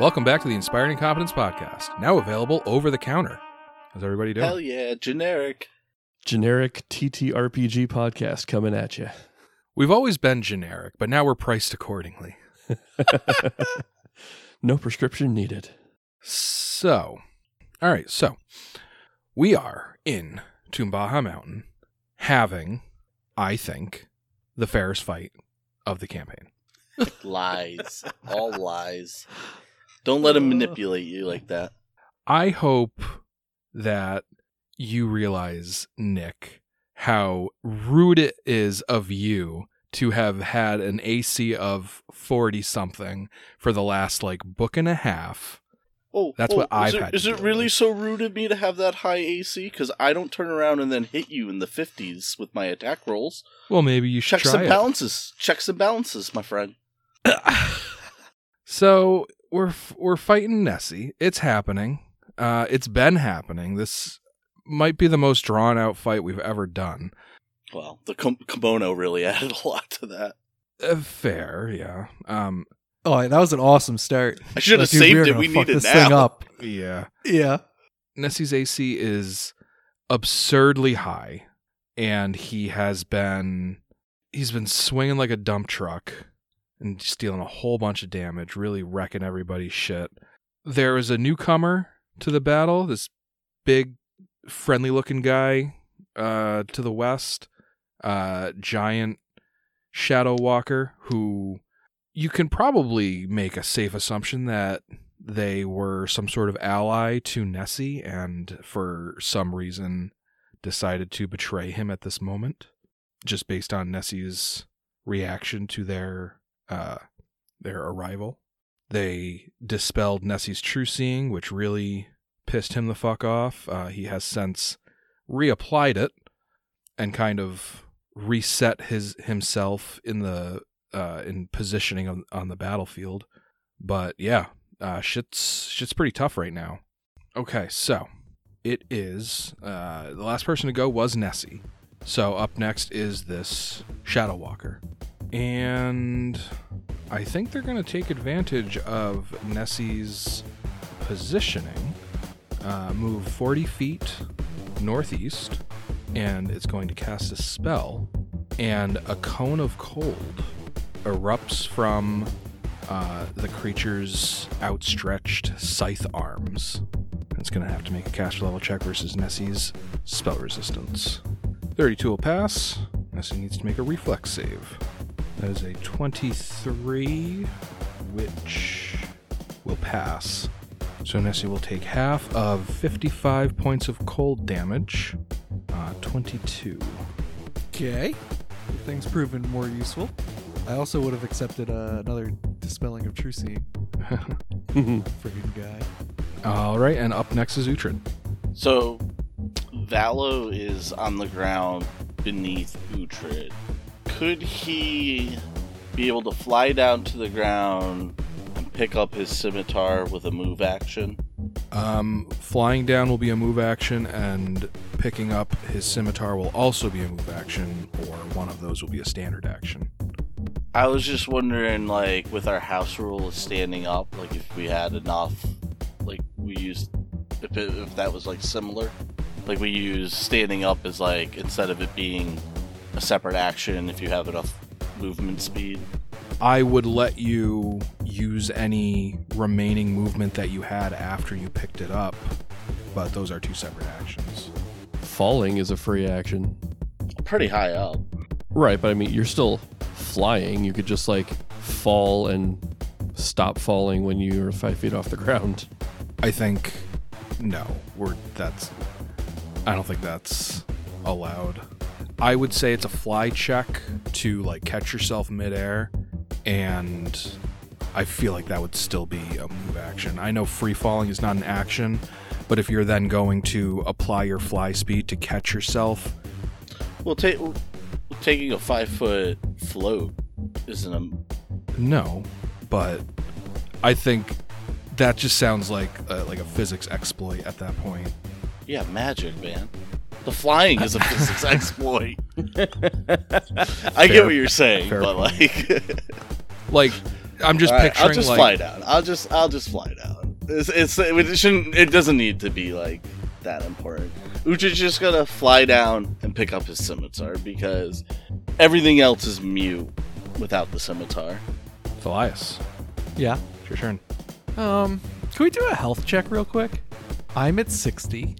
Welcome back to the Inspired Incompetence Podcast, now available over the counter. How's everybody doing? Hell yeah, generic. Generic TTRPG podcast coming at you. We've always been generic, but now we're priced accordingly. no prescription needed. So, all right, so we are in Tumbaja Mountain having, I think, the fairest fight of the campaign. lies. All lies. Don't let him uh, manipulate you like that. I hope that you realize, Nick, how rude it is of you to have had an AC of 40 something for the last like book and a half. Oh, That's oh, what I've it, had Is it really with. so rude of me to have that high AC? Because I don't turn around and then hit you in the 50s with my attack rolls. Well, maybe you should Checks and it. balances. Checks and balances, my friend. So we're we're fighting Nessie. It's happening. Uh, it's been happening. This might be the most drawn out fight we've ever done. Well, the kim- kimono really added a lot to that. Uh, fair, yeah. Um, Oh, that was an awesome start. I should have Like, saved are it. We fuck need it this thing up. yeah. Yeah. Nessie's AC is absurdly high, and he has been he's been swinging like a dump truck and stealing a whole bunch of damage, really wrecking everybody's shit. There is a newcomer to the battle, this big, friendly looking guy uh, to the west, uh, giant shadow walker who you can probably make a safe assumption that they were some sort of ally to Nessie and for some reason decided to betray him at this moment just based on Nessie's reaction to their uh their arrival. They dispelled Nessie's true seeing, which really pissed him the fuck off. Uh, he has since reapplied it and kind of reset his himself in the uh, in positioning on, on the battlefield. But yeah, uh, shit's shit's pretty tough right now. Okay, so it is uh, the last person to go was Nessie. So up next is this Shadow Walker, and I think they're going to take advantage of Nessie's positioning. Uh, move 40 feet northeast, and it's going to cast a spell, and a cone of cold erupts from uh, the creature's outstretched scythe arms. It's going to have to make a caster level check versus Nessie's spell resistance. 32 will pass. Nessie needs to make a reflex save. That is a 23, which will pass. So Nessie will take half of 55 points of cold damage. Uh, 22. Okay. Things proven more useful. I also would have accepted uh, another dispelling of true seeing. Friggin' guy. All right, and up next is Uhtred. So, Valo is on the ground beneath Uhtred. Could he be able to fly down to the ground and pick up his scimitar with a move action? Um, flying down will be a move action, and picking up his scimitar will also be a move action, or one of those will be a standard action. I was just wondering, like, with our house rule of standing up, like, if we had enough, like, we used, if, it, if that was, like, similar. Like, we use standing up as, like, instead of it being a separate action, if you have enough movement speed. I would let you use any remaining movement that you had after you picked it up, but those are two separate actions. Falling is a free action. Pretty high up. Right, but I mean, you're still flying. You could just like fall and stop falling when you're five feet off the ground. I think no, we're that's I don't think that's allowed. I would say it's a fly check to like catch yourself midair, and I feel like that would still be a move action. I know free falling is not an action, but if you're then going to apply your fly speed to catch yourself, Well, ta- taking a five foot float isn't a. no. But I think that just sounds like a, like a physics exploit at that point. Yeah, magic, man. The flying is a physics exploit. I get what you're saying, fair but point. like. like I'm just All right, picturing I'll just like fly down. I'll just I'll just fly down. It's, it's it shouldn't it doesn't need to be like that important. Ucha's just gonna fly down and pick up his scimitar because everything else is mute without the scimitar. Thalias. Yeah. It's your turn. Um, can we do a health check real quick? I'm at 60.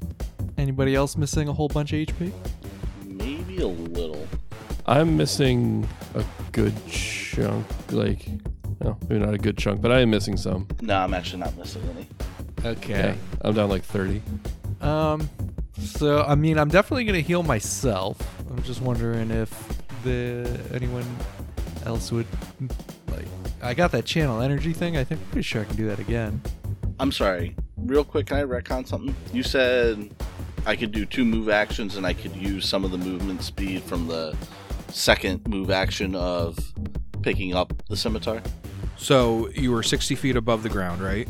Anybody else missing a whole bunch of HP? Maybe a little. I'm missing a good chunk. Like, no, maybe not a good chunk, but I am missing some. No, I'm actually not missing any. Okay. I'm down like 30. Um, so I mean, I'm definitely gonna heal myself. I'm just wondering if the anyone else would like. I got that channel energy thing. I think pretty sure I can do that again. I'm sorry. Real quick, can I retcon something? You said I could do two move actions and I could use some of the movement speed from the second move action of picking up the scimitar. So you were 60 feet above the ground, right?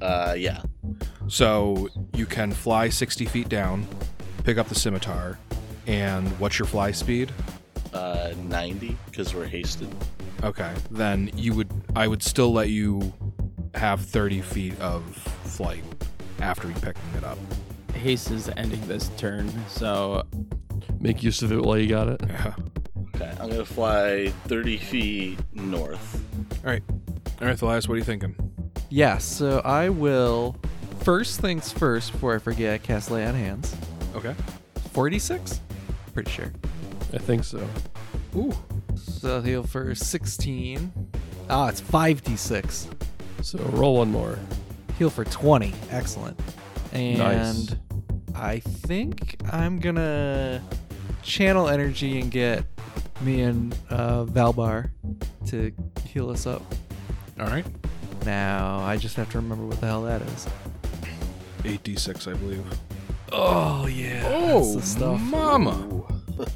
Uh, yeah. So you can fly 60 feet down, pick up the scimitar, and what's your fly speed? Uh, 90 because we're hasted. Okay, then you would I would still let you have 30 feet of flight after you picking it up. Haste is ending this turn, so Make use of it while you got it. Okay, I'm gonna fly 30 feet north. All right, all right, Thalias, what are you thinking? Yeah. So I will. First things first, before I forget, cast lay on hands. Okay. 46. Pretty sure. I think so. Ooh. So heal for 16. Ah, it's 5d6. So roll one more. Heal for 20. Excellent. And Nice. I think I'm gonna channel energy and get me and uh, Valbar to heal us up. All right. Now I just have to remember what the hell that is. 8d6, I believe. Oh yeah. Oh, that's the stuff. mama.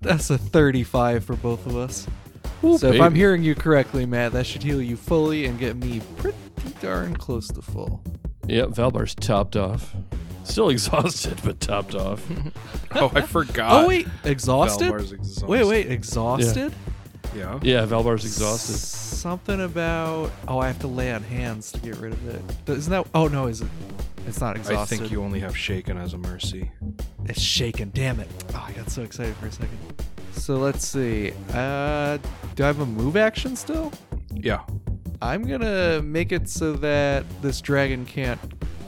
That's a 35 for both of us. Ooh, so if I'm hearing you correctly, Matt, that should heal you fully and get me pretty darn close to full. Yep, Valbar's topped off. Still exhausted, but topped off. Oh, I forgot. oh wait, exhausted? Valbar's exhausted. Wait, wait, exhausted? Yeah. Yeah, Valbar's exhausted. Something about oh, I have to lay on hands to get rid of it. Isn't that? Oh no, is it? It's not exhausted. I exhausted. think you only have shaken as a mercy. It's shaken. Damn it! Oh, I got so excited for a second. So let's see. Uh, do I have a move action still? Yeah. I'm gonna make it so that this dragon can't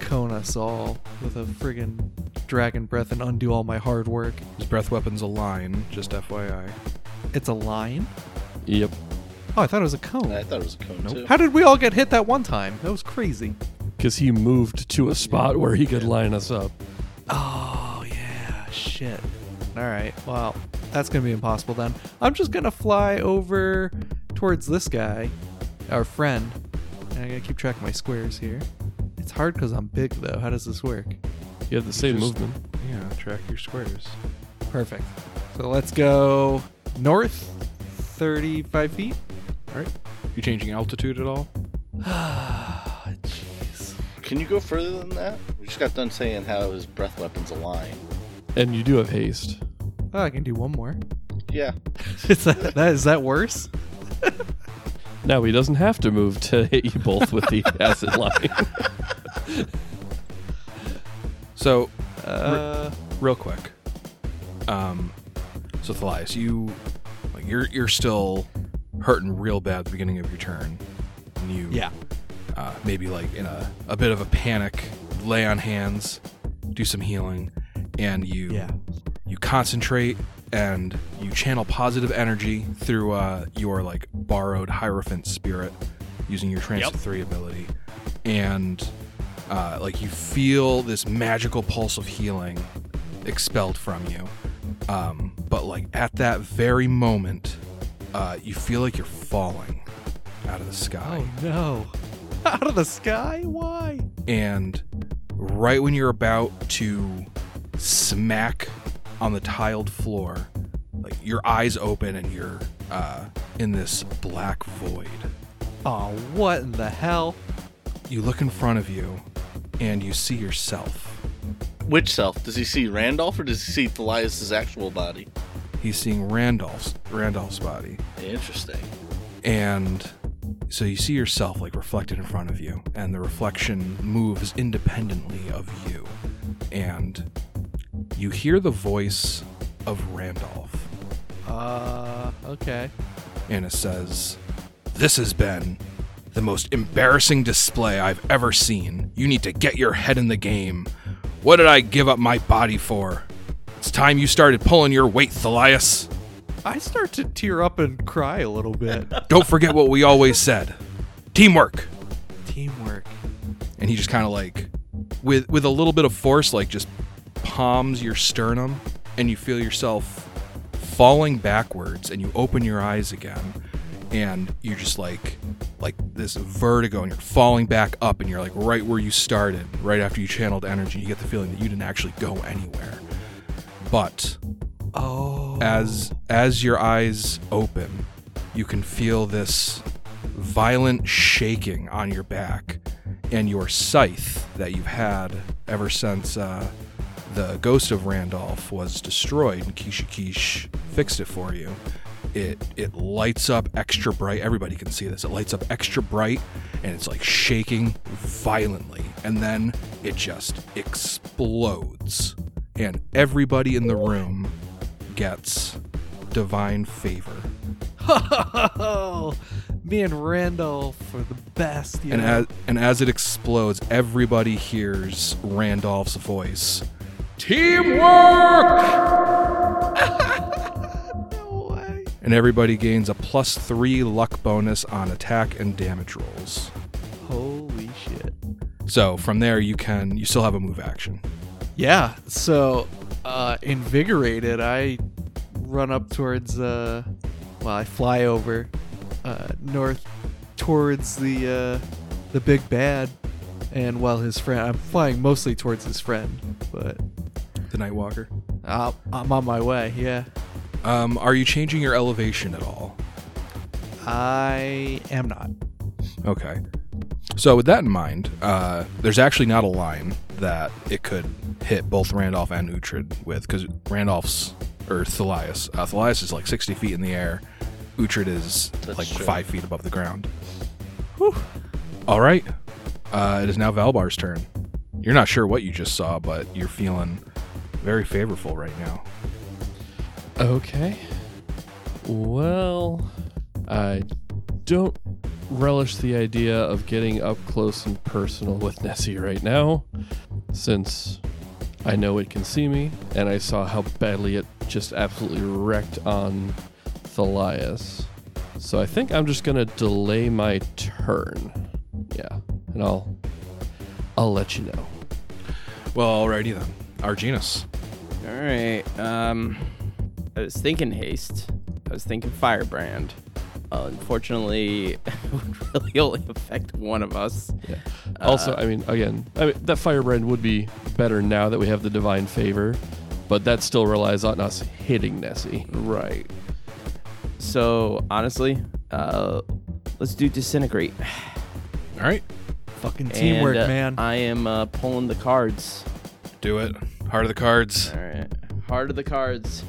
cone us all with a friggin' dragon breath and undo all my hard work. His breath weapon's a line, just FYI. It's a line. Yep. Oh, I thought it was a cone. I thought it was a cone Nope. too. How did we all get hit that one time? That was crazy. Because he moved to a spot where he could line us up. Oh yeah, shit. All right, well, that's gonna be impossible then. I'm just gonna fly over towards this guy, our friend, and I gotta keep track of my squares here. It's hard because I'm big though. How does this work? You have the same Just- movement. Yeah, track your squares. Perfect. So let's go north, 35 feet. All right. You changing altitude at all? Ah, jeez. Can you go further than that? We just got done saying how his breath weapon's a line. And you do have haste. Oh, I can do one more. Yeah. is that, that is that worse? Now he doesn't have to move to hit you both with the acid line. So, Uh, real quick. Um, so Thalias, you like you're you're still hurting real bad at the beginning of your turn. And you yeah. uh, maybe like in a, a bit of a panic, lay on hands, do some healing, and you Yeah. you concentrate and you channel positive energy through uh, your like borrowed hierophant spirit using your trance Yep. three ability and uh, like you feel this magical pulse of healing expelled from you um, but like at that very moment uh, you feel like you're falling out of the sky Oh no. Out of the sky? Why? and right when you're about to smack on the tiled floor, like your eyes open and you're uh, in this black void. Oh, what in the hell? You look in front of you and you see yourself. Which self? Does he see Randolph or does he see Thalias' actual body? He's seeing Randolph's Randolph's body, Interesting. and so you see yourself like reflected in front of you, and the reflection moves independently of you, and you hear the voice of Randolph, Uh, okay. It says, "This has been." The most embarrassing display I've ever seen. You need to get your head in the game. What did I give up my body for? It's time you started pulling your weight, Thalias. I start to tear up and cry a little bit. Don't forget what we always said. Teamwork. Teamwork. And he just kind of like with with a little bit of force like just palms your sternum and you feel yourself falling backwards and you open your eyes again and you're just like like this vertigo and you're falling back up and you're like right where you started right after you channeled energy you get the feeling that you didn't actually go anywhere but Oh. as as your eyes open, you can feel this violent shaking on your back, and your scythe that you've had ever since uh, the ghost of Randolph was destroyed and Kishikish fixed it for you. It it lights up extra bright. Everybody can see this. It lights up extra bright, and it's like shaking violently, and then it just explodes, and everybody in the room gets divine favor. Me and Randolph are the best. You And know? as and as it explodes, everybody hears Randolph's voice. Teamwork! no way. And everybody gains a plus three luck bonus on attack and damage rolls. Holy shit. So from there, you can you still have a move action. Yeah. So, uh, invigorated, I run up towards. Uh, well, I fly over uh, north towards the uh, the big bad, and while his friend, I'm flying mostly towards his friend, but The Nightwalker. uh, I'm on my way. Yeah. Um, are you changing your elevation at all? I am not. Okay. So with that in mind, uh, there's actually not a line that it could hit both Randolph and Uhtred with, because Randolph's or Thalias. Uh, Thalias is like 60 feet in the air. Uhtred is That's like true. five feet above the ground. Whew. All right. Uh, it is now Valbar's turn. You're not sure what you just saw, but you're feeling very favorable right now. Okay. Well, I don't relish the idea of getting up close and personal with Nessie right now, since I know it can see me, and I saw how badly it just absolutely wrecked on Thalias. So I think I'm just gonna delay my turn. Yeah, and I'll I'll let you know. Well, alrighty then. Arginus. All right. Um, I was thinking haste. I was thinking firebrand. Uh, unfortunately, it would really only affect one of us. Yeah. Also, Uh, I mean, again, I mean, that firebrand would be better now that we have the divine favor, but that still relies on us hitting Nessie. Right. So honestly, uh, let's do disintegrate. All right. Fucking teamwork, And, uh, man. I am uh, pulling the cards. Do it. Heart of the cards. All right. Heart of the cards.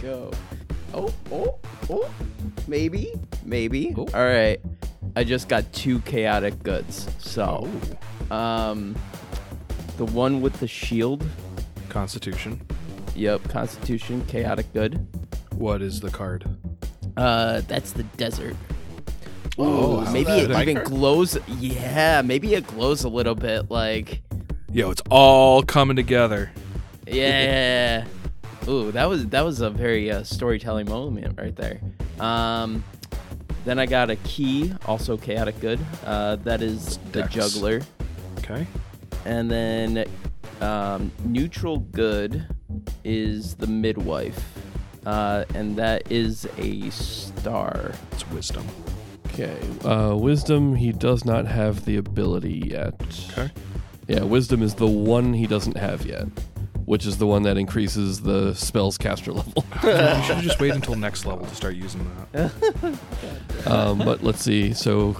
Go. Oh, oh, oh. Maybe, maybe. Oh. All right. I just got two chaotic goods. So, um, the one with the shield. Constitution. Yep. Constitution, chaotic good. What is the card? Uh, that's the desert. Oh, Ooh, maybe it even glows. Yeah, maybe it glows a little bit. Like, Yo, it's all coming together. Yeah. Ooh, that was that was a very uh, storytelling moment right there. Um, then I got a key, also chaotic good. Uh, that is the Dex. juggler, Okay. and then um, neutral good is the midwife, uh, and that is a star. It's wisdom. Okay. Uh, wisdom, he does not have the ability yet. Okay. Yeah, wisdom is the one he doesn't have yet, which is the one that increases the spell's caster level. you should have just wait until next level to start using that. um, but let's see. So,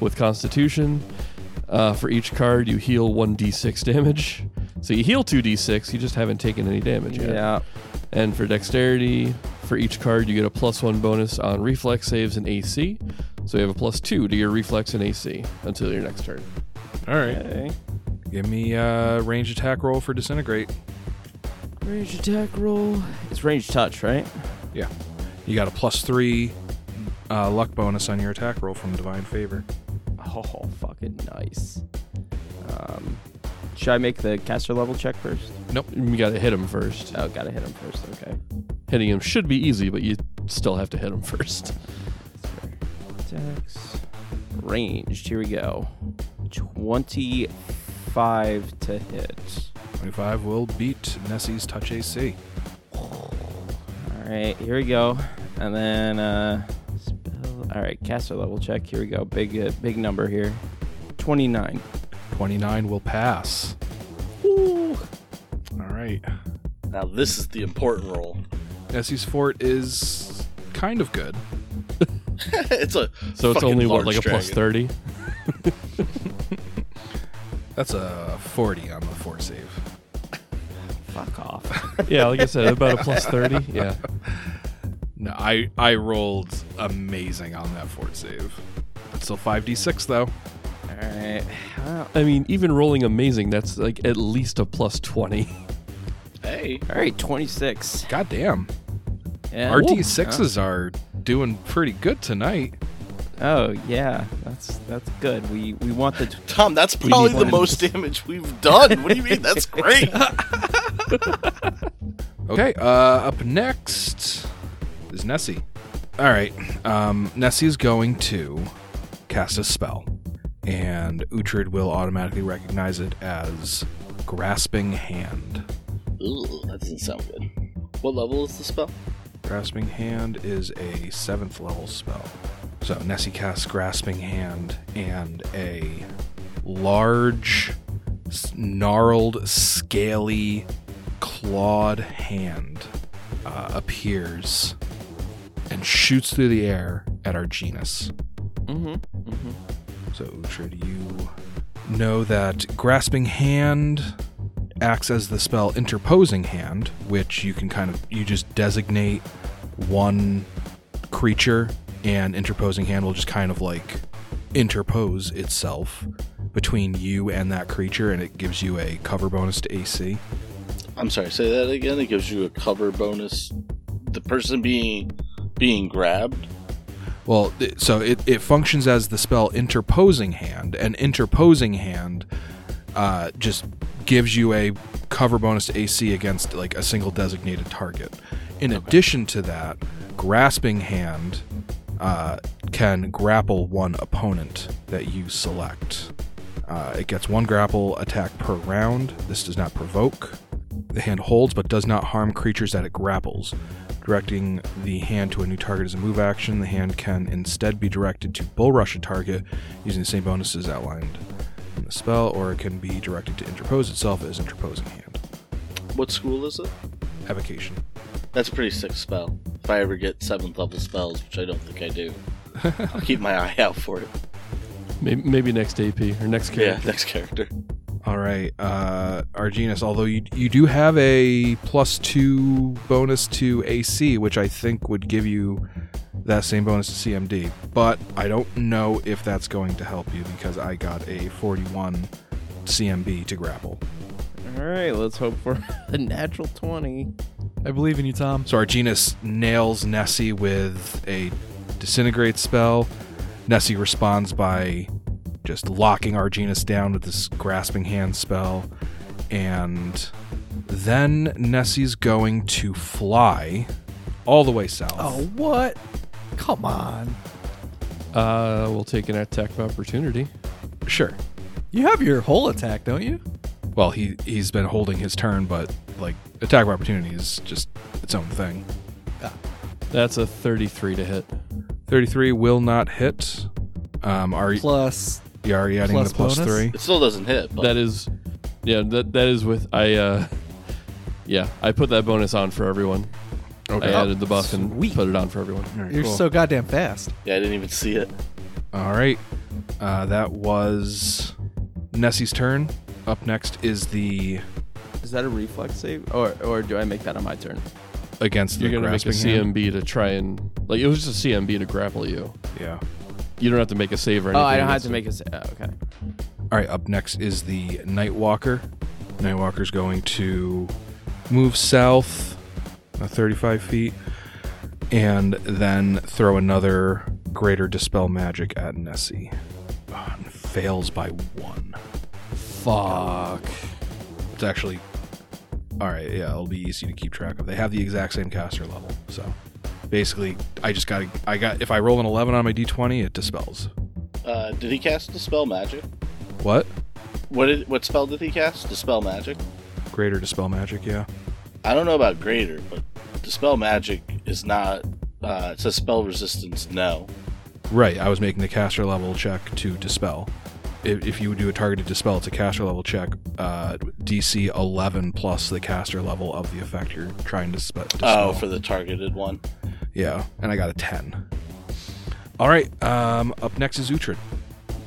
with Constitution, uh, for each card, you heal 1d6 damage. So, you heal 2d6, you just haven't taken any damage yet. Yeah. And for Dexterity, for each card, you get a plus one bonus on reflex saves and AC. So you have a plus two to your reflex and AC until your next turn. All right. Okay. Give me a range attack roll for disintegrate. Range attack roll. It's range touch, right? Yeah. You got a plus three uh, luck bonus on your attack roll from divine favor. Oh, fucking nice. Um, should I make the caster level check first? Nope. You got to hit him first. Oh, gotta hit him first. Okay. Hitting him should be easy, but you still have to hit him first. Attacks. Ranged. Here we go. 25 to hit. 25 will beat Nessie's touch AC. All right, here we go. And then, uh, spell. All right, caster level check. Here we go. Big, uh, big number here. 29. 29 will pass. Ooh. All right. Now this is the important roll. Nessie's fort is kind of good. it's a So it's only what, large like a 30? That's a 40 on the fort save. Fuck off. yeah, like I said, about a plus 30. Yeah. No, I I rolled amazing on that fort save. It's still 5d6 though. All right. Well, I mean, even rolling amazing, that's like at least a plus 20. Hey, all right, 26. God damn. Yeah. Our Ooh. d6s are doing pretty good tonight. Oh yeah, that's that's good. We we want the Tom, that's probably the most damage we've done. What do you mean? That's great. Okay, uh, up next is Nessie. All right, um, Nessie is going to cast a spell, and Uhtred will automatically recognize it as Grasping Hand. Ooh, that doesn't sound good. What level is the spell? Grasping Hand is a seventh level spell. So Nessie casts Grasping Hand, and a large, gnarled, scaly, clawed hand uh, appears and shoots through the air at Arginus. Mm-hmm. Mm-hmm. So, Uhtred, you know that Grasping Hand acts as the spell Interposing Hand, which you can kind of you just designate one creature, and Interposing Hand will just kind of like interpose itself between you and that creature, and it gives you a cover bonus to AC. I'm sorry. Say that again. It gives you a cover bonus. The person being being grabbed. Well, so it, it functions as the spell Interposing Hand, and Interposing Hand uh, just gives you a cover bonus to AC against like a single designated target. In addition to that, Grasping Hand uh, can grapple one opponent that you select. Uh, it gets one grapple attack per round. This does not provoke. The hand holds but does not harm creatures that it grapples. Directing the hand to a new target is a move action. The hand can instead be directed to bull rush a target using the same bonuses outlined in the spell, or it can be directed to interpose itself as interposing hand. What school is it? Evocation. That's a pretty sick spell. If I ever get seventh level spells, which I don't think I do, I'll keep my eye out for it. Maybe, maybe next AP or next character. Yeah, next character. All right, uh, Arginus. Although you you do have a plus two bonus to AC, which I think would give you that same bonus to CMD, but I don't know if that's going to help you because I got a 41 CMB to grapple. All right, let's hope for a natural 20. I believe in you, Tom. So Arginus nails Nessie with a disintegrate spell. Nessie responds by just locking Arginus down with this grasping hand spell. And then Nessie's going to fly all the way south. Oh, what? Come on. Uh, we'll take an attack of opportunity. sure. You have your whole attack, don't you? Well, he he's been holding his turn, but like attack of opportunity is just its own thing. That's a 33 to hit. 33 will not hit. Um, are, Plus, you are you adding plus the plus bonus? three? It still doesn't hit. But That is, yeah, that that is with I. uh Yeah, I put that bonus on for everyone. Okay. I added the buff and Sweet. put it on for everyone. All right, you're cool. so goddamn fast. yeah, I didn't even see it. All right. Uh, that was Nessie's turn. Up next is the Is that a reflex save? Or or do I make that on my turn? against You're the gonna make a grasping hand. CMB to try and like it was just a CMB to grapple you. Yeah. You don't have to make a save or anything. Oh. I don't have to make a. sa- oh, okay. All right, up next is the Nightwalker. Nightwalker's going to move south uh, 35 feet and then throw another Greater Dispel Magic at Nessie. Ah, and fails by one. Fuck. It's actually. All right, yeah, it'll be easy to keep track of. They have the exact same caster level, so basically, I just got I got if I roll an 11 on my d20, it dispels. Uh, did he cast Dispel Magic? What? What did what spell did he cast? Dispel Magic? Greater Dispel Magic, yeah. I don't know about Greater, but Dispel Magic is not. Uh, it says spell resistance. No. Right, I was making the caster level check to dispel. If, if you would do a targeted dispel, it's a caster level check, uh, DC 11 plus the caster level of the effect you're trying to spe- dispel. Oh, for the targeted one. yeah, and I got a 10. All right, um, up next is Uhtred.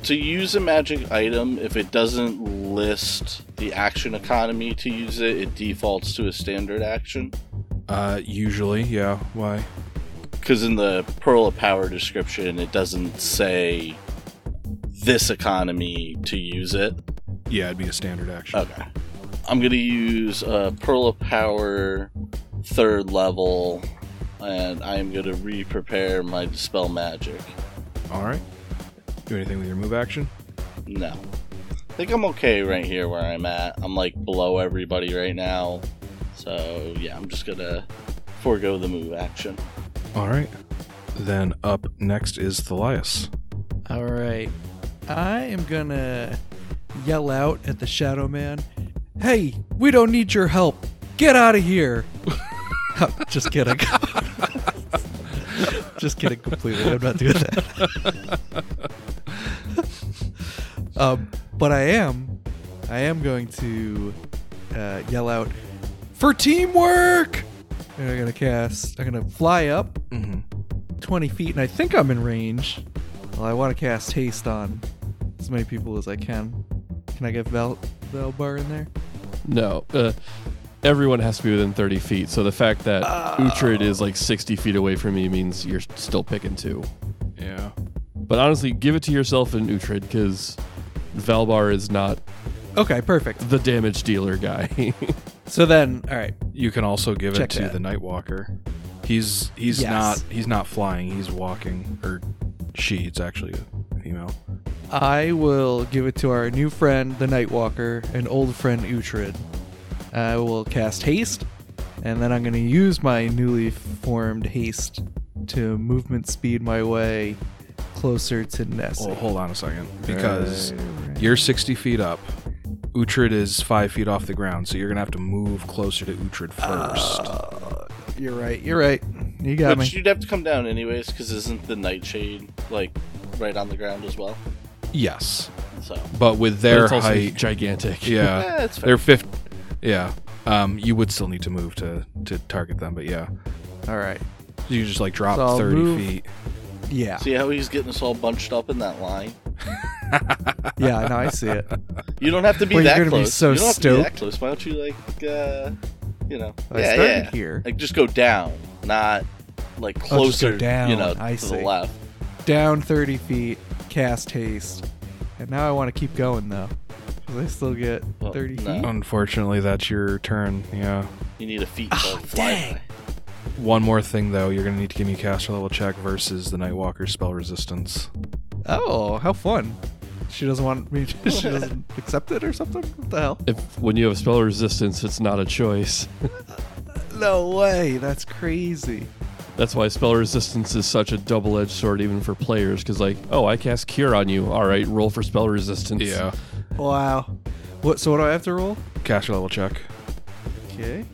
To use a magic item, if it doesn't list the action economy to use it, it defaults to a standard action. Uh, usually, yeah. Why? Because in the Pearl of Power description, it doesn't say this economy to use it. Yeah, it'd be a standard action. Okay. I'm gonna use uh, Pearl of Power third level, and I am gonna re-prepare my dispel magic. All right. Do anything with your move action? No, I think I'm okay right here where I'm at. I'm like below everybody right now, so yeah, I'm just gonna forego the move action. All right. Then up next is Thalias. All right. I am gonna yell out at the Shadow Man, "Hey, we don't need your help. Get out of here!" Just kidding. Just kidding completely. I'm not doing that. um, but I am, I am going to uh, yell out for teamwork. And I'm gonna cast. I'm gonna fly up Mm-hmm. 20 feet, and I think I'm in range. Well, I want to cast haste on as many people as I can. Can I get Val Valbar in there? No. Uh, everyone has to be within 30 feet. So the fact that Oh. Uhtred is like 60 feet away from me means you're still picking two. Yeah. But honestly, give it to yourself and Uhtred because Valbar is not Okay, perfect. the damage dealer guy. So then, all right. You can also give Check it to that. the Nightwalker. He's he's Yes. not he's not flying. He's walking, or she. It's actually a female. I will give it to our new friend, the Nightwalker, and old friend Uhtred. I will cast haste, and then I'm going to use my newly formed haste to movement speed my way closer to Nessie. Well, hold on a second, because Right, right. you're 60 feet up. Uhtred is five feet off the ground, so you're gonna have to move closer to Uhtred first. Uh, you're right. You're right. You got but me. you'd have to come down anyways, because isn't the Nightshade like right on the ground as well? yes, So but with But their it's also height, gigantic. yeah, yeah, it's fair. they're fifth. Yeah, um, you would still need to move to to target them, but yeah, All right. you just like drop So 30 move- feet. Yeah. See how he's getting us all bunched up in that line? Yeah. No, I see it. You don't have to be Well, you're that gonna be close. so you don't have to be that stoked. close. Why don't you like, uh, you know, I yeah, yeah. here. Like just go down, not like Oh, closer. down. You know, I to see. the left. Down 30 feet. Cast haste. And now I want to keep going though, because I still get Well, 30 no. feet. Unfortunately, that's your turn. Yeah. You need a feet Oh, to fly dang. by. One more thing though, you're gonna need to give me a caster level check versus the Nightwalker spell resistance. Oh, how fun! She doesn't want me. To, she doesn't accept it or something. What the hell? If when you have spell resistance, it's not a choice. No way. That's crazy. That's why spell resistance is such a double-edged sword, even for players. Because like, oh, I cast Cure on you. All right, roll for spell resistance. Yeah. Wow. What? So what do I have to roll? Caster level check. Okay.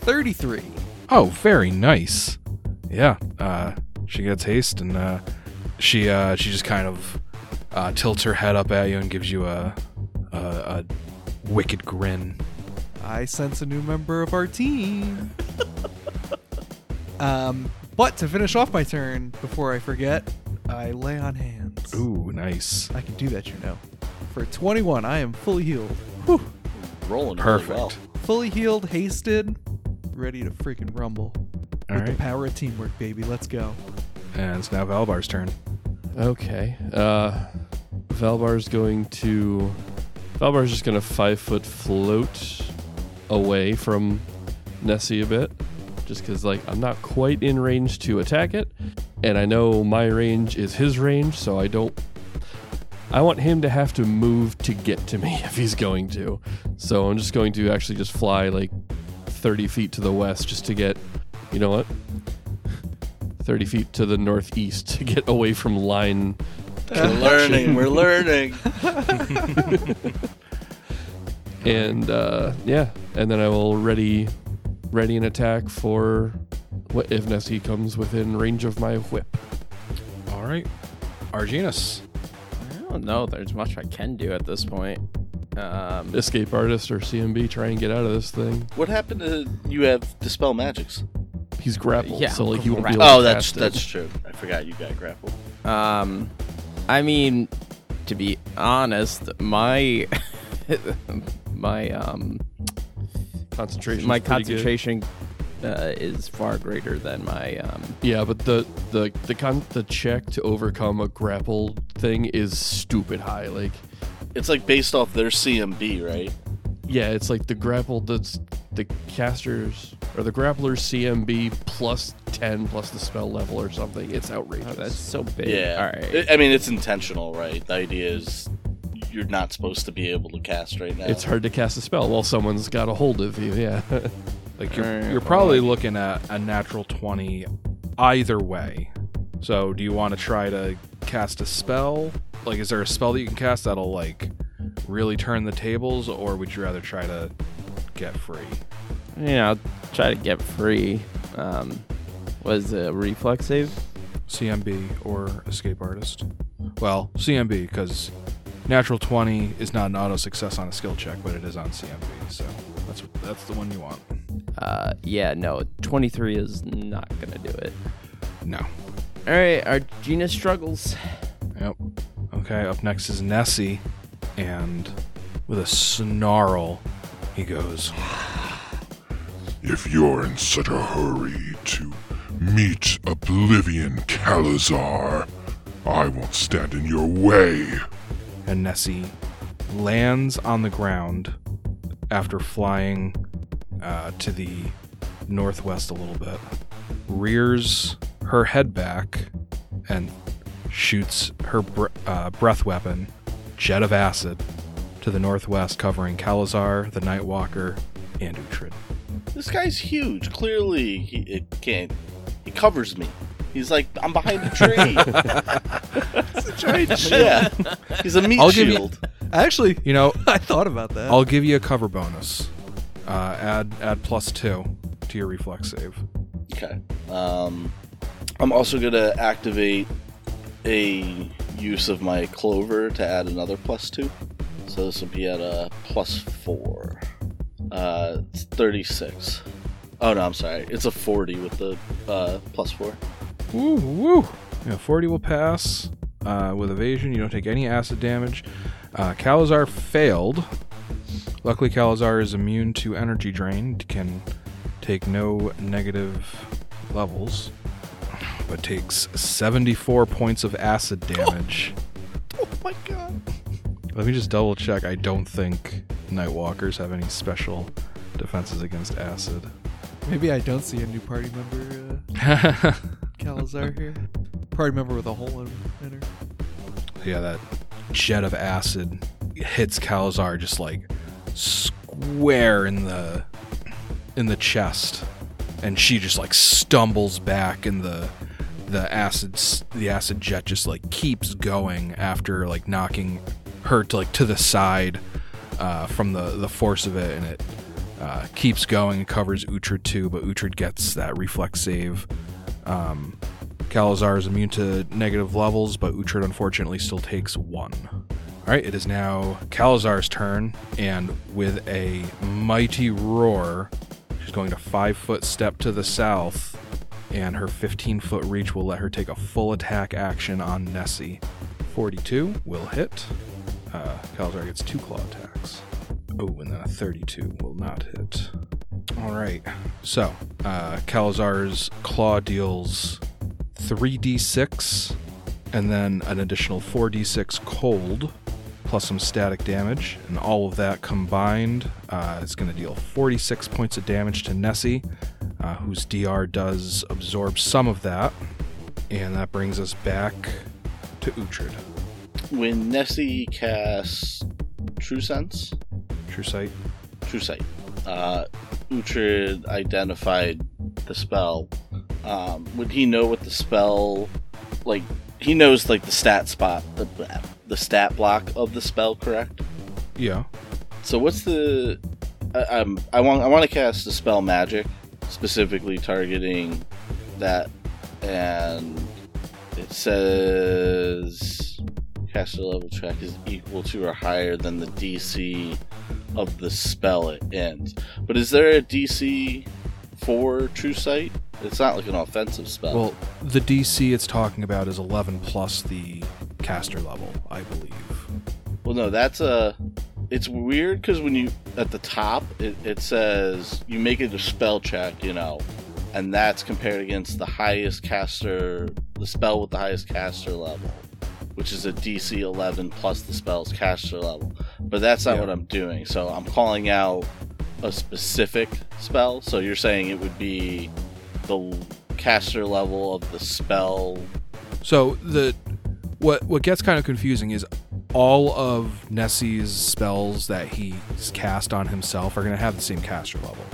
33. Oh, very nice. Yeah. Uh, she gets haste and uh, she uh, she just kind of uh, tilts her head up at you and gives you a a, a wicked grin. I sense a new member of our team. um, but to finish off my turn, before I forget, I lay on hands. Ooh, nice. I can do that, you know. For 21, I am fully healed. Whew. Rolling Perfect. really well. Fully healed, hasted, ready to freaking rumble. All With the power of teamwork, baby. Let's go. And it's now Valbar's turn. Okay. Uh, Valbar's going to. Valbar's just going to five foot float away from Nessie a bit. Just because, like, I'm not quite in range to attack it. And I know my range is his range, so I don't. I want him to have to move to get to me if he's going to. So I'm just going to actually just fly like 30 feet to the west just to get. You know what? 30 feet to the northeast to get away from line We're learning. We're learning. and uh, yeah, and then I will ready ready an attack for what if Nessie comes within range of my whip. All right. Arginus. I don't know. There's much I can do at this point. Um, Escape artist or CMB, try and get out of this thing. What happened to you have dispel magics? He's grappled, Yeah, so like he won't be grappled. able to Oh, that's cast it. that's true. I forgot you got grappled. Um, I mean, to be honest, my my um concentration. my concentration uh, is far greater than my um. Yeah, but the the the con- the check to overcome a grapple thing is stupid high. Like, It's like based off their CMB, right? yeah, it's like the grapple that's the casters or the grappler's CMB plus ten plus the spell level or something. It's outrageous. Oh, that's so big. Yeah. All right. I I mean, it's intentional, right? The idea is you're not supposed to be able to cast right now. It's hard to cast a spell while someone's got a hold of you. Yeah. Like you're Alright, you're probably like- looking at a natural 20 either way. So, do you want to try to cast a spell? Like is there a spell that you can cast that'll like really turn the tables or would you rather try to get free? You know, I'll try to get free. Um, was a reflex save? CMB or escape artist? Well, CMB cuz natural 20 is not an auto success on a skill check, but it is on CMB. So, that's that's the one you want. Uh, yeah, no, 23 is not gonna do it. No. All right, our Gina struggles. Yep. Okay, up next is Nessie, and with a snarl, he goes, If you're in such a hurry to meet Oblivion Calazar, I won't stand in your way. And Nessie lands on the ground after flying uh, to the northwest a little bit, rears her head back, and shoots her br- uh, breath weapon, Jet of Acid, to the northwest, covering Calazar, the Nightwalker, and Uhtred. This guy's huge. Clearly, he it can't. He covers me. He's like, I'm behind a tree. It's a giant yeah. He's a meat I'll give you- Actually, You know, I thought about that. I'll give you a cover bonus. Uh, add add plus two to your reflex save. Okay. Um, I'm also gonna activate a use of my clover to add another plus two. So this would be at a plus four. Uh, it's 36. Oh no, I'm sorry. It's a 40 with the uh, plus four. Woo woo. Yeah, 40 will pass uh, with evasion. You don't take any acid damage. Uh, Calazar failed. Luckily, Calazar is immune to energy drain. Can take no negative levels, but takes 74 points of acid damage. oh my god. Let me just double check. I don't think Nightwalkers have any special defenses against acid. Maybe I don't see a new party member, uh, Calazar here. Party member with a hole in, her. yeah, that jet of acid hits Calazar just like square in the in the chest, and she just like stumbles back, and the the acid the acid jet just like keeps going after like knocking her to like to the side uh, from the the force of it, and it uh, keeps going and covers Uhtred too, but Uhtred gets that reflex save. Um, Calazar is immune to negative levels, but Uhtred unfortunately still takes one. All right, it is now Calazar's turn, and with a mighty roar, she's going to five foot step to the south, and her 15 foot reach will let her take a full attack action on Nessie. 42 will hit. Uh, Calazar gets two claw attacks. Oh, and then a 32 will not hit. All right, so uh, claw deals 3d6 and then an additional 4d6 cold, plus some static damage, and all of that combined uh, is going to deal 46 points of damage to Nessie, uh, whose DR does absorb some of that, and that brings us back to Uhtred. When Nessie casts True Sense, True sight. True Sight, uh, Uhtred identified the spell. Um, would he know what the spell, like, he knows, like, the stat spot, the, the stat block of the spell, correct? Yeah. So what's the? I, um, I want I want to cast dispel magic, specifically targeting that, and it says caster level track is equal to or higher than the DC of the spell it ends. But is there a DC for True Sight? It's not like an offensive spell. Well, the DC it's talking about is 11 plus the caster level, I believe. Well, no, that's a. It's weird because when you at the top it, it says you make it a spell check, you know, and that's compared against the highest caster, the spell with the highest caster level, which is a DC 11 plus the spell's caster level. But that's not Yeah. what I'm doing. So I'm calling out a specific spell. So you're saying it would be the caster level of the spell. So the what what gets kind of confusing is all of Nessie's spells that he's cast on himself are going to have the same caster level.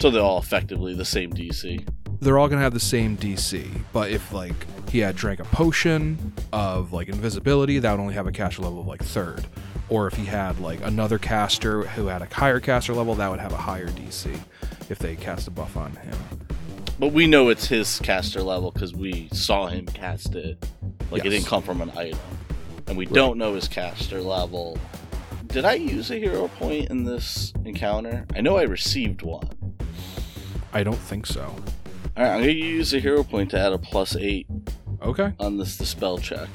So they're all effectively the same DC. They're all going to have the same DC, but if like he had drank a potion of like invisibility, that would only have a caster level of like third. Or if he had like another caster who had a higher caster level, that would have a higher DC if they cast a buff on him. But we know it's his caster level because we saw him cast it. Like it didn't come from an item. And we don't know his caster level. Did I use a hero point in this encounter? I know I received one. I don't think so. Alright, I'm gonna use a hero point to add a plus eight Okay. on this the spell check.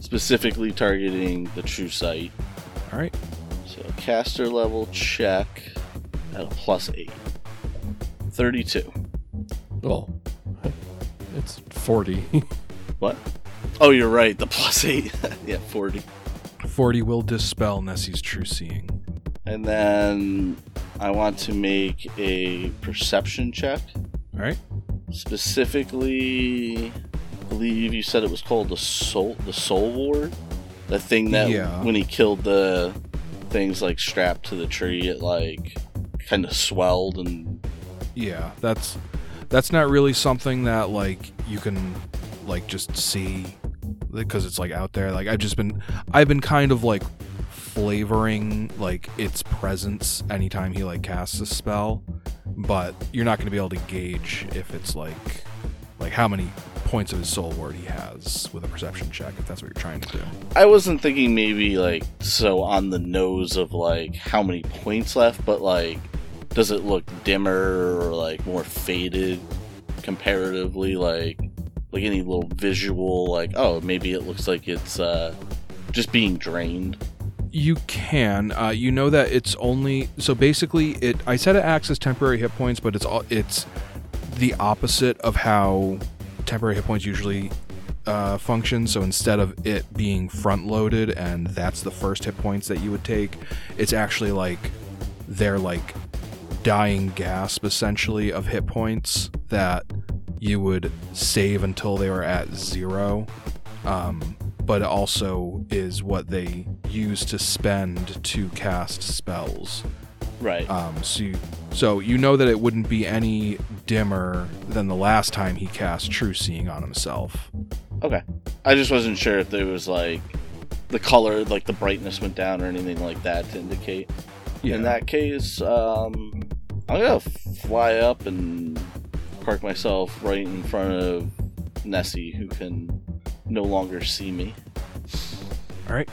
Specifically targeting the true sight. All right. So caster level check at a plus eight. 32. Well, it's 40. What? Oh, you're right. The plus eight. yeah, 40. 40 will dispel Nessie's true seeing. And then I want to make a perception check. All right. Specifically, I believe you said it was called the soul, the soul ward. The thing that Yeah. when he killed the things like strapped to the tree, it like kind of swelled and Yeah, that's that's not really something that like you can like just see because it's like out there. Like I've just been I've been kind of like flavoring like its presence anytime he like casts a spell, but you're not going to be able to gauge if it's like like how many points of his soul ward he has with a perception check if that's what you're trying to do. I wasn't thinking maybe like so on the nose of like how many points left, but like does it look dimmer or like more faded comparatively? Like like any little visual like oh maybe it looks like it's uh just being drained. You can. Uh, you know that it's only so basically it. I said it acts as temporary hit points, but it's all it's the opposite of how temporary hit points usually uh, function. So instead of it being front loaded and that's the first hit points that you would take, it's actually like they're like dying gasp essentially of hit points that you would save until they were at zero. Um, but it also is what they use to spend to cast spells. Right. Um, so, you, so you know that it wouldn't be any dimmer than the last time he cast True Seeing on himself. Okay. I just wasn't sure if there was like the color, like the brightness went down or anything like that to indicate. Yeah. In that case, um, I'm gonna fly up and park myself right in front of Nessie, who can no longer see me. All right.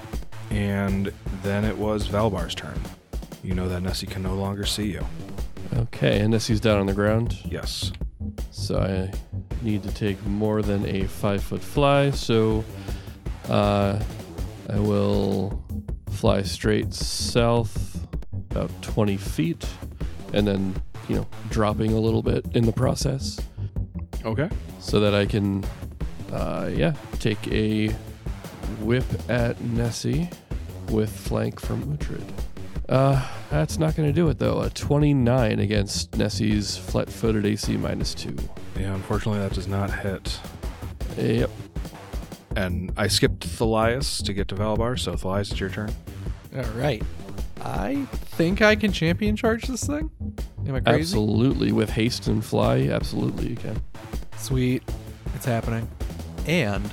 And then it was Valbar's turn. You know that Nessie can no longer see you. okay, and Nessie's down on the ground. Yes. So I need to take more than a five foot fly. So uh, I will fly straight south about 20 feet and then, you know, dropping a little bit in the process Okay. so that I can, uh, yeah, take a whip at Nessie with flank from Uhtred. Uh, that's not going to do it though. A 29 against Nessie's flat-footed AC minus two. Yeah, unfortunately, that does not hit. Yep. And I skipped Thalias to get to Valbar, so Thalias, it's your turn. All right. I think I can champion charge this thing. Am I crazy? Absolutely. With haste and fly, absolutely you can. Sweet. It's happening. And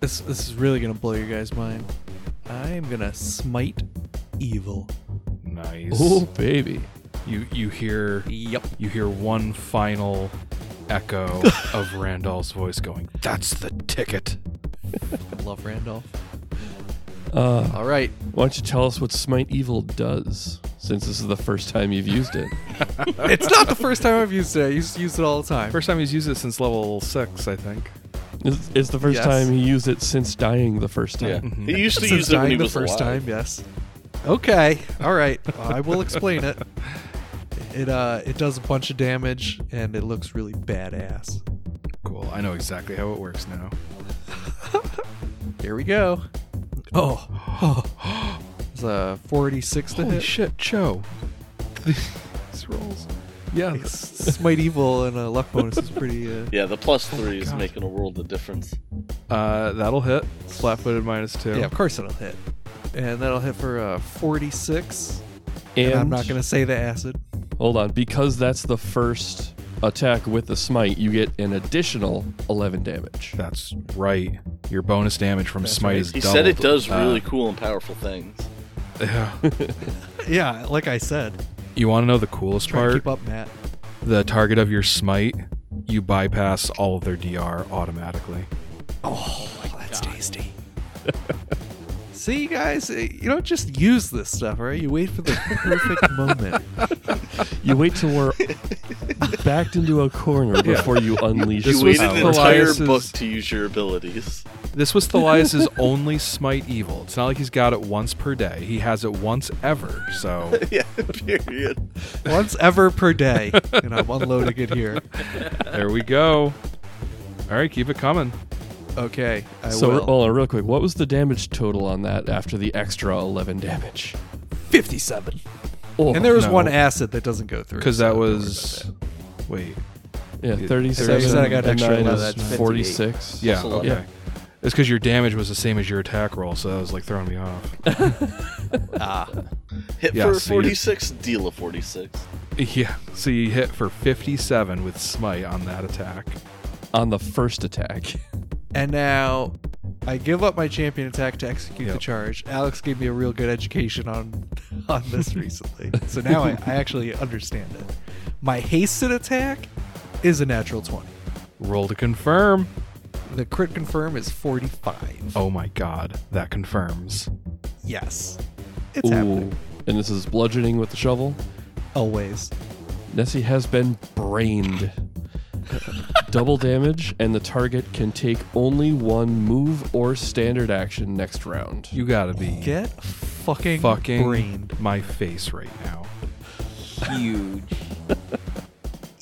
this this is really gonna blow your guys' mind. I am gonna smite evil. Nice. Oh, baby. You you hear Yep. you hear one final echo of Randolph's voice going, "That's the ticket." Love Randolph. Uh, All right. why don't you tell us what Smite Evil does, since this is the first time you've used it? it's not the first time I've used it. I used to use it all the time. First time he's used it since level six, I think. It's, it's the first Yes. time he used it since dying the first time. Yeah. Mhm. He used to Since use it when dying he the was first alive. time, yes. Okay. All right. I will explain it. It uh it does a bunch of damage and it looks really badass. Cool. I know exactly how it works now. Here we go. Oh. oh. It's a 46 to Holy hit. shit, Joe! These rolls. Yeah. Smite Evil and a luck bonus is pretty. Uh, Yeah, the plus three is God. making a world of difference. Uh, that'll hit. Flat-footed minus two. yeah, of course it'll hit. And that'll hit for uh, 46. And, And I'm not going to say the acid. hold on, because that's the first attack with the smite, you get an additional 11 damage. That's right. Your bonus damage from That's smite right. is He doubled. said it does Uh, really cool and powerful things. yeah. Yeah, like I said. You want to know the coolest Try to part? keep up, Matt. The target of your smite, you bypass all of their DR automatically. Oh, that's tasty. See, you guys, eh, you don't just use this stuff, right? You wait for the perfect moment. You wait till we're backed into a corner before you unleash This you was waited an entire book to use your abilities. This was Thalias's only smite evil. It's not like he's got it once per day. He has it once ever. So yeah, period. Once ever per day, and I'm unloading it here. there we go. All right, keep it coming. Okay, I So, will. hold on, real quick. What was the damage total on that after the extra 11 damage? 57. Oh, And there was no. one acid that doesn't go through. Because so that was. about Wait. yeah, it- 37. I got and extra nine 11, that's 46. Yeah. That's a lot. Okay. Yeah. It's because your damage was the same as your attack roll, so that was like throwing me off. Ah, Hit Yeah, for so you- 46, deal a 46. yeah. So you hit for 57 with smite on that attack. On the first attack. and now I give up my champion attack to execute the Yep. charge. Alex gave me a real good education on on this recently, so now I, I actually understand it. My hasted attack is a natural 20. Roll to confirm. The crit confirm is 45. Oh my god, that confirms. Yes, it's happening. And this is bludgeoning with the shovel. Always. Nessie has been brained. Double damage, and the target can take only one move or standard action next round. You gotta be Get fucking, fucking brained. my face right now. Huge.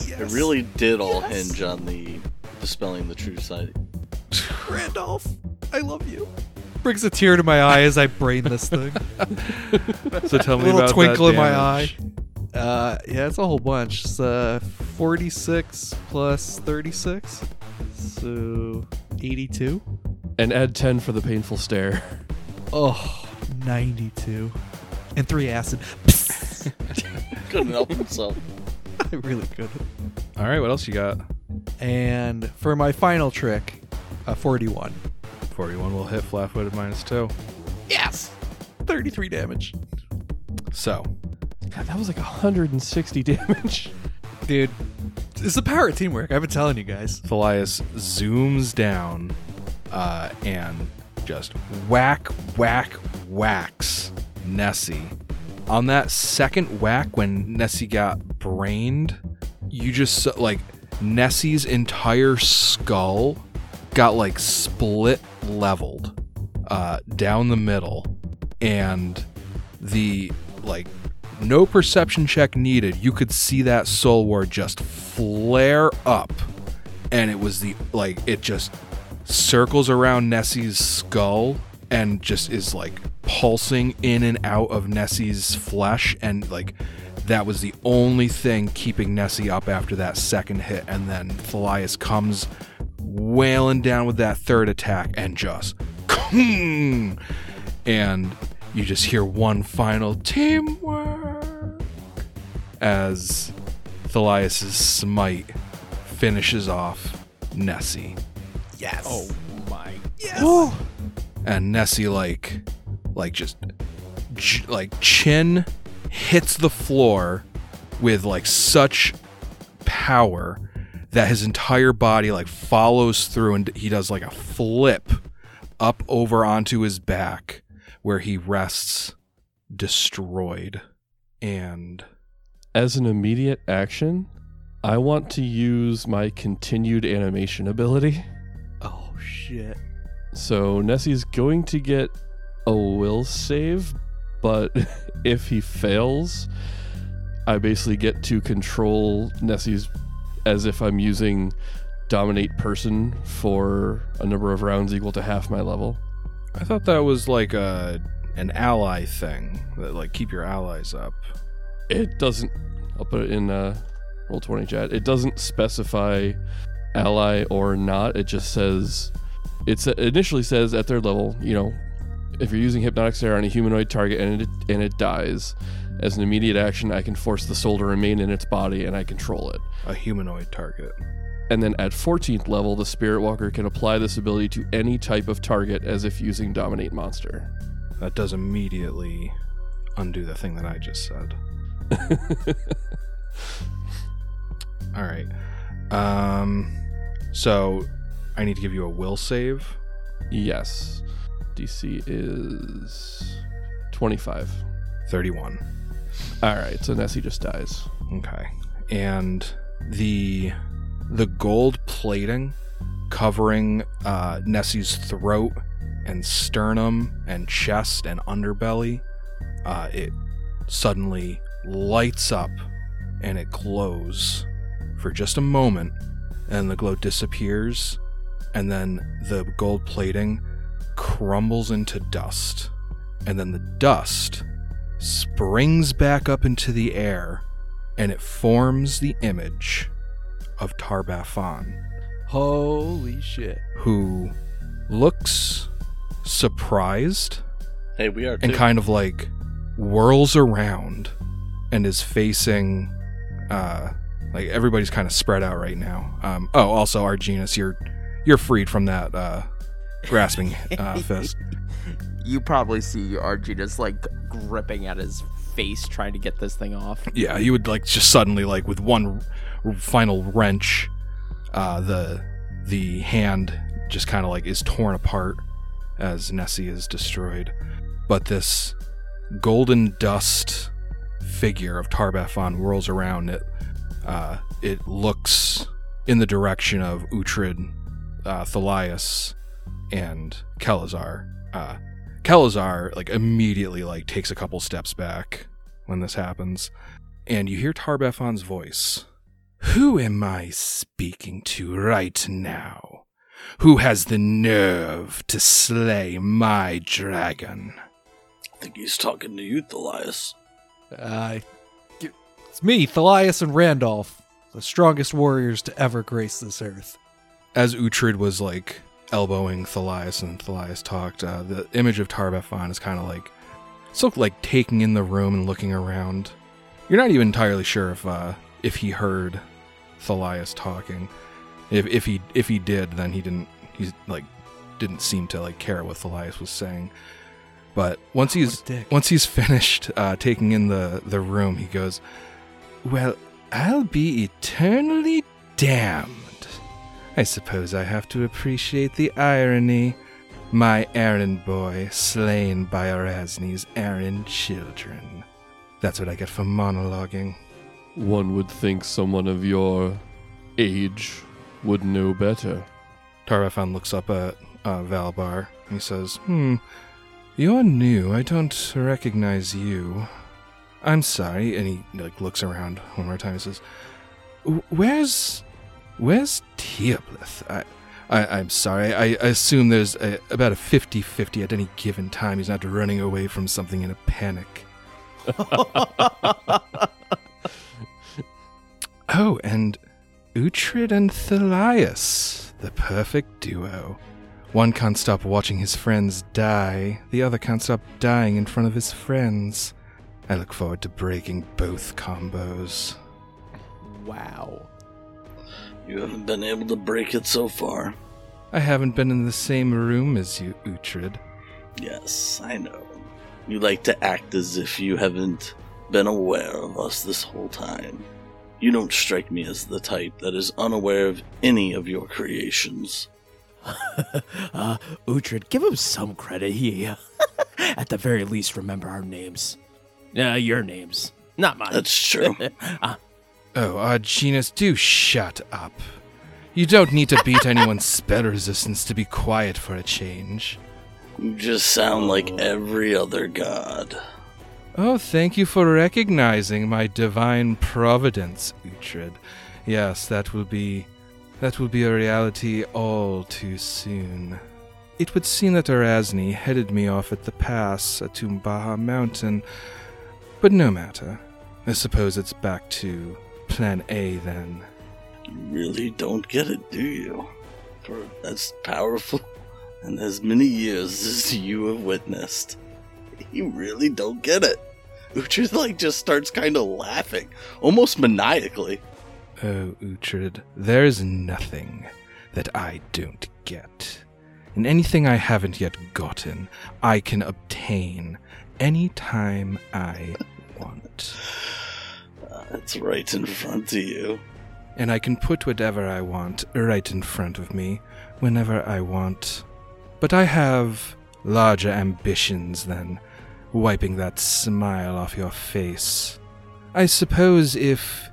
Yes. It really did all Yes. hinge on the dispelling the true sight. Randolph, I love you. Brings a tear to my eye as I brain this thing. So tell me a me little about twinkle that in my eye. damage. Uh, yeah, it's a whole bunch. It's uh, 46 plus 36. So 82. And add 10 for the painful stare. Oh, 92. And three acid. Couldn't help himself. I really couldn't. All right, what else you got? And for my final trick, uh, 41. 41 will hit flat-footed minus two. Yes! 33 damage. So God, that was like 160 damage. Dude, it's the power of teamwork. I've been telling you guys. Thalias zooms down uh, and just whack, whack, whacks Nessie. On that second whack, when Nessie got brained, you just like Nessie's entire skull got like split leveled uh, down the middle, and the like no perception check needed. You could see that soul ward just flare up, and it was the like it just circles around Nessie's skull and just is like pulsing in and out of Nessie's flesh and like that was the only thing keeping Nessie up after that second hit and then Thalias comes wailing down with that third attack and just and you just hear one final teamwork as Thalias's smite finishes off Nessie. Yes. Oh my. Yes And Nessie like like just ch- like chin hits the floor with like such power that his entire body like follows through and he does like a flip up over onto his back where he rests destroyed and As an immediate action, I want to use my continued animation ability. Oh shit. So Nessie's going to get a will save, but if he fails, I basically get to control Nessie's as if I'm using dominate person for a number of rounds equal to half my level. I thought that was like a an ally thing that like keep your allies up. It doesn't. I'll put it in uh, roll twenty chat. It doesn't specify ally or not. It just says it's it initially says at their level. You know, if you're using hypnotic stare on a humanoid target and it and it dies, as an immediate action, I can force the soul to remain in its body and I control it. A humanoid target. And then at 14th level, the Spirit Walker can apply this ability to any type of target as if using Dominate Monster. That does immediately undo the thing that I just said. All right. Um so I need to give you a will save. yes. DC is 25. 31. All right, so Nessie just dies. Okay. And the the gold plating covering uh, Nessie's throat and sternum and chest and underbelly, uh, it suddenly lights up and it glows for just a moment, and the glow disappears, and then the gold plating crumbles into dust, and then the dust springs back up into the air and it forms the image of Tar-Baphon, Holy shit. who looks surprised Hey, we are and too. kind of like whirls around and is facing uh like everybody's kind of spread out right now. Um oh also Arginus, you're you're freed from that uh grasping uh fist. You probably see just like gripping at his face trying to get this thing off. Yeah, you would like just suddenly like with one r- final wrench, uh, the the hand just kind of like is torn apart as Nessie is destroyed. But this golden dust figure of Tar-Baphon whirls around. It uh, it looks in the direction of Uhtred, uh, Thalias, and Kelazar. Uh, Kelazar like immediately like takes a couple steps back when this happens, and you hear Tar-Baphon's voice. Who am I speaking to right now? Who has the nerve to slay my dragon? I think he's talking to you, Thalias. Uh, it's me, Thalias and Randolph, the strongest warriors to ever grace this earth. As Uhtred was like elbowing Thalias and Thalias talked, uh, the image of Tar-Baphon is kind of like still like taking in the room and looking around. You're not even entirely sure if uh, if he heard Thalias talking. If if he if he did, then he didn't. He's like didn't seem to like care what Thalias was saying. But once he's What a dick. once he's finished uh, taking in the the room, he goes, "Well, I'll be eternally damned. I suppose I have to appreciate the irony. My errand boy slain by Arazni's errand children. That's what I get for monologuing." One would think someone of your age would know better. Tar-Baphon looks up at uh, Valbar. He says, Hmm, you're new. I don't recognize you. I'm sorry. And he like looks around one more time and says, Where's. Where's Teoblith? I, I, I'm sorry. I, I assume there's a, about a 50 50 at any given time. He's not running away from something in a panic. oh, and Uhtred and Thalias, the perfect duo. One can't stop watching his friends die, the other can't stop dying in front of his friends. I look forward to breaking both combos. Wow. You haven't been able to break it so far. I haven't been in the same room as you, Uhtred. Yes, I know. You like to act as if you haven't been aware of us this whole time. You don't strike me as the type that is unaware of any of your creations. uh, Uhtred, give him some credit. He, uh, at the very least, remember our names. Uh, your names, not mine. That's true. Ah, Oh, Arginus, do shut up. You don't need to beat anyone's spell resistance to be quiet for a change. you just sound like every other god. Oh, thank you for recognizing my divine providence, Uhtred. Yes, that will be that will be a reality all too soon. It would seem that Arazni headed me off at the pass at Tumbaja Mountain, but no matter. I suppose it's back to Plan A then. You really don't get it, do you? For as powerful and as many years as you have witnessed, you really don't get it. Uhtred like just starts kind of laughing, almost maniacally. Oh, Uhtred, there's nothing that I don't get. And anything I haven't yet gotten, I can obtain any time I want. It's right in front of you. And I can put whatever I want right in front of me whenever I want. But I have larger ambitions than wiping that smile off your face. I suppose if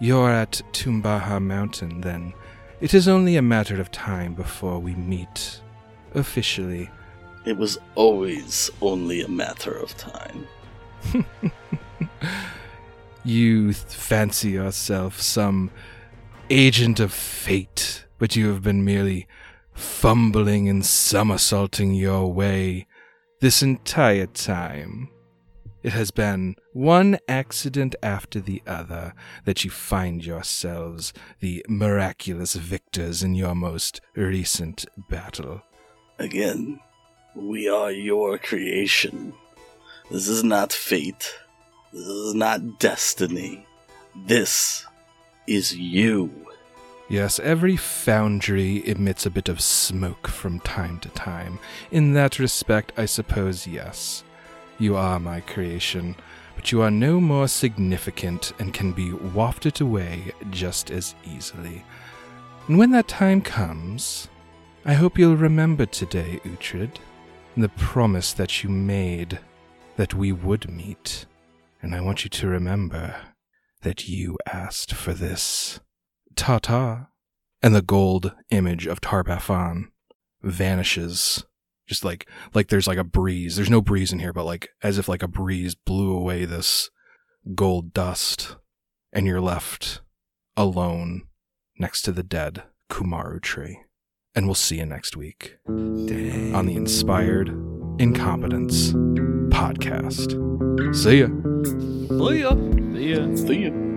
you're at Tumbaja Mountain, then it is only a matter of time before we meet officially. It was always only a matter of time. You fancy yourself some agent of fate, but you have been merely fumbling and somersaulting your way this entire time. It has been one accident after the other that you find yourselves the miraculous victors in your most recent battle. Again, we are your creation. This is not fate. This is not destiny. This is you. Yes, every foundry emits a bit of smoke from time to time. In that respect, I suppose yes. You are my creation, but you are no more significant and can be wafted away just as easily. And when that time comes, I hope you'll remember today, Uhtred, the promise that you made that we would meet. And I want you to remember that you asked for this. Ta ta. And the gold image of Tar-Baphon vanishes. Just like like there's like a breeze. There's no breeze in here, but like as if like a breeze blew away this gold dust, and you're left alone next to the dead Kumaru tree. And we'll see you next week Dang. on the Inspired Incompetence podcast. See ya. See ya. see ya. See ya.